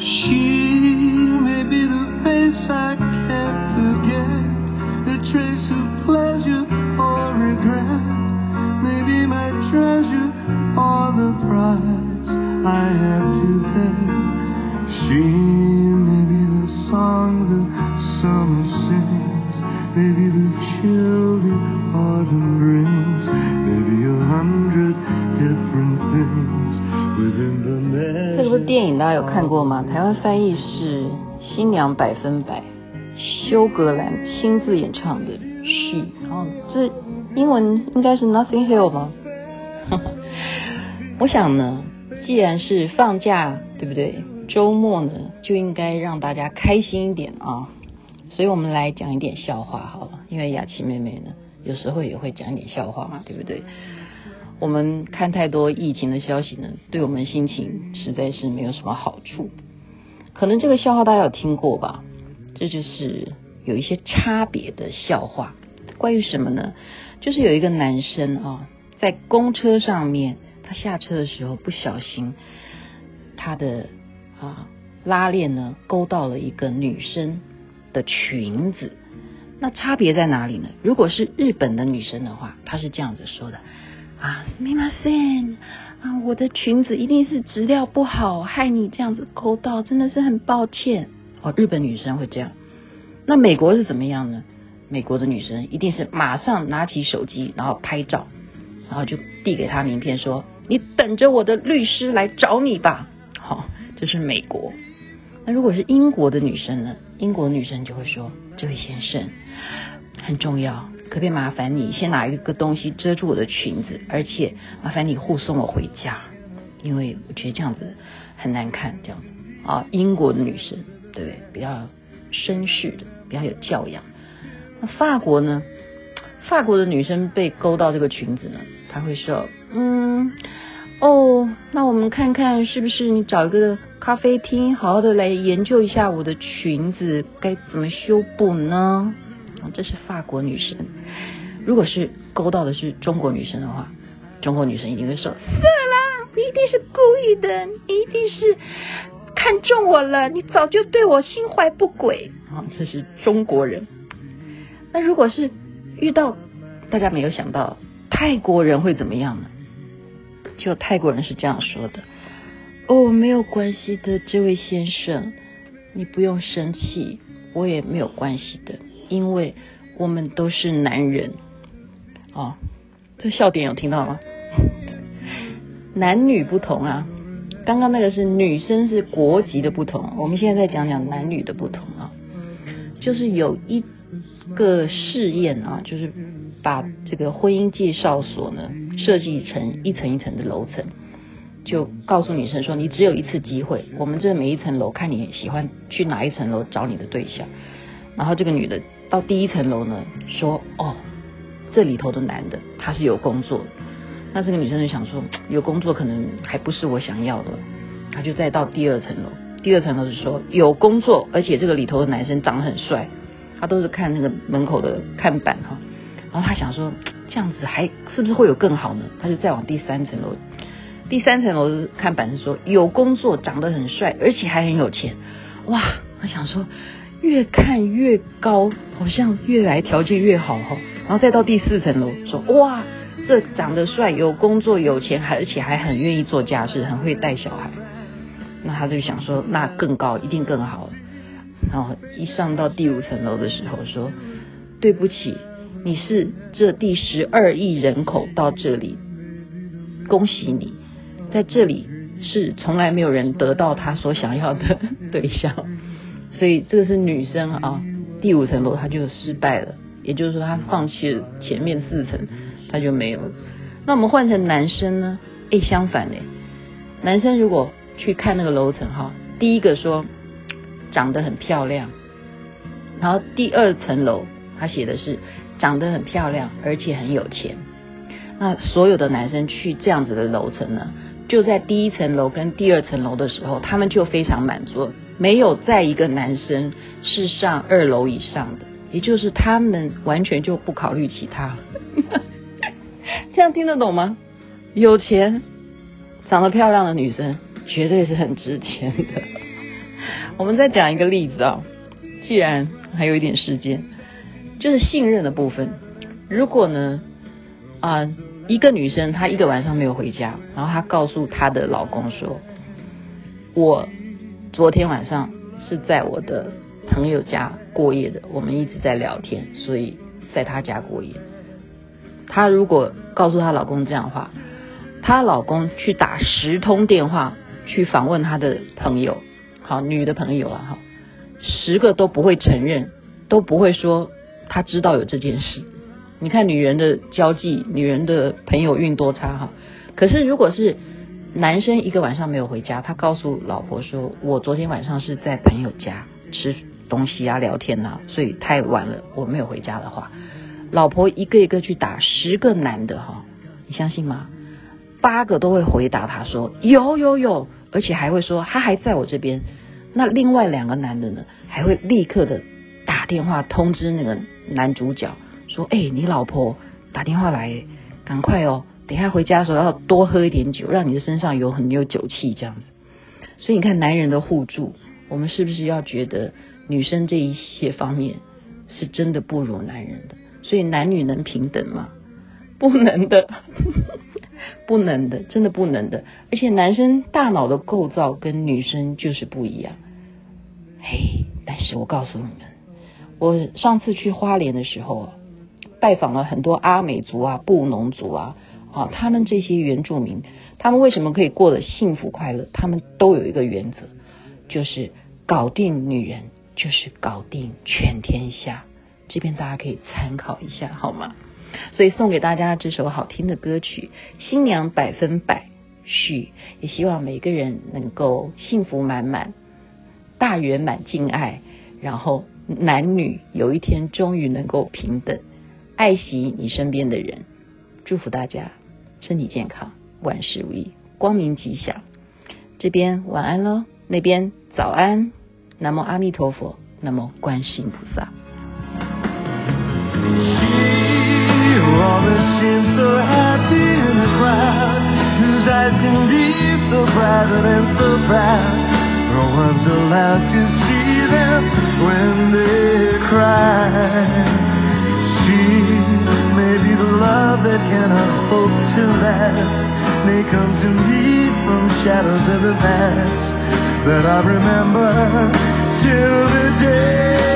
心有看过吗？台湾翻译是《新娘百分百》，休格兰亲自演唱的序。哦，这英文应该是 Nothing Hill 吗？我想呢，既然是放假，对不对？周末呢，就应该让大家开心一点啊。所以我们来讲一点笑话好了，因为雅琪妹妹呢，有时候也会讲一点笑话嘛，对不对？我们看太多疫情的消息呢，对我们心情实在是没有什么好处。可能这个笑话大家有听过吧？这就是有一些差别的笑话。关于什么呢？就是有一个男生啊，在公车上面，他下车的时候不小心，他的啊拉链呢勾到了一个女生的裙子。那差别在哪里呢？如果是日本的女生的话，她是这样子说的。啊，すみません啊，我的裙子一定是质料不好，害你这样子勾到，真的是很抱歉。哦，日本女生会这样。那美国是怎么样呢？美国的女生一定是马上拿起手机，然后拍照，然后就递给他名片，说：“你等着我的律师来找你吧。”好，这是美国。那如果是英国的女生呢？英国女生就会说：“这位先生，很重要。” 可不可以麻烦你先拿一个东西遮住我的裙子，而且麻烦你护送我回家，因为我觉得这样子很难看。这样子啊，英国的女生对不对？比较绅士的，比较有教养。那法国呢？法国的女生被勾到这个裙子呢，她会说：“嗯，哦，那我们看看是不是你找一个咖啡厅，好好的来研究一下我的裙子该怎么修补呢？”这是法国女生，如果是勾到的是中国女生的话，中国女生一定会说：“算了，你一定是故意的，一定是看中我了，你早就对我心怀不轨。”啊，这是中国人。那如果是遇到大家没有想到泰国人会怎么样呢？就泰国人是这样说的：“哦，没有关系的，这位先生，你不用生气，我也没有关系的。”因为我们都是男人，哦，这笑点有听到吗？男女不同啊，刚刚那个是女生是国籍的不同，我们现在再讲讲男女的不同啊，就是有一个试验啊，就是把这个婚姻介绍所呢设计成一层一层的楼层，就告诉女生说，你只有一次机会，我们这每一层楼看你喜欢去哪一层楼找你的对象，然后这个女的。到第一层楼呢，说哦，这里头的男的他是有工作，那这个女生就想说有工作可能还不是我想要的，她就再到第二层楼，第二层楼是说有工作，而且这个里头的男生长得很帅，他都是看那个门口的看板哈，然后他想说这样子还是不是会有更好呢？他就再往第三层楼，第三层楼看板是说有工作，长得很帅，而且还很有钱，哇，我想说。越看越高，好像越来条件越好哈，然后再到第四层楼，说哇，这长得帅，有工作，有钱，而且还很愿意做家事，很会带小孩。那他就想说，那更高一定更好。然后一上到第五层楼的时候，说对不起，你是这第十二亿人口到这里，恭喜你，在这里是从来没有人得到他所想要的 对象。所以这个是女生啊，第五层楼她就失败了，也就是说她放弃了前面四层，她就没有了。那我们换成男生呢？哎，相反呢，男生如果去看那个楼层哈，第一个说长得很漂亮，然后第二层楼他写的是长得很漂亮而且很有钱。那所有的男生去这样子的楼层呢，就在第一层楼跟第二层楼的时候，他们就非常满足。没有在一个男生是上二楼以上的，也就是他们完全就不考虑其他。这样听得懂吗？有钱、长得漂亮的女生绝对是很值钱的。我们再讲一个例子啊，既然还有一点时间，就是信任的部分。如果呢，啊、呃，一个女生她一个晚上没有回家，然后她告诉她的老公说：“我昨天晚上是在我的朋友家过夜的，我们一直在聊天，所以在她家过夜。”她如果告诉她老公这样的话，她老公去打十通电话去访问她的朋友。好，女的朋友啊，哈，十个都不会承认，都不会说他知道有这件事。你看女人的交际，女人的朋友运多差哈。可是如果是男生一个晚上没有回家，他告诉老婆说：“我昨天晚上是在朋友家吃东西啊，聊天啊，所以太晚了，我没有回家的话，老婆一个一个去打十个男的哈，你相信吗？八个都会回答他说有有有。”而且还会说他还在我这边，那另外两个男的呢，还会立刻的打电话通知那个男主角说：“哎，你老婆打电话来，赶快哦，等下回家的时候要多喝一点酒，让你的身上有很有酒气这样子。”所以你看，男人的互助，我们是不是要觉得女生这一些方面是真的不如男人的？所以男女能平等吗？不能的。不能的，真的不能的。而且男生大脑的构造跟女生就是不一样。嘿，但是我告诉你们，我上次去花莲的时候啊，拜访了很多阿美族啊、布农族啊，啊，他们这些原住民，他们为什么可以过得幸福快乐？他们都有一个原则，就是搞定女人，就是搞定全天下。这边大家可以参考一下，好吗？所以送给大家这首好听的歌曲《新娘百分百续》，也希望每个人能够幸福满满、大圆满敬爱，然后男女有一天终于能够平等，爱惜你身边的人。祝福大家身体健康万事如意光明吉祥。这边晚安喽那边早安。南无阿弥陀佛南无观世音菩萨。hope to last may come to me from shadows of the past that I remember till the day.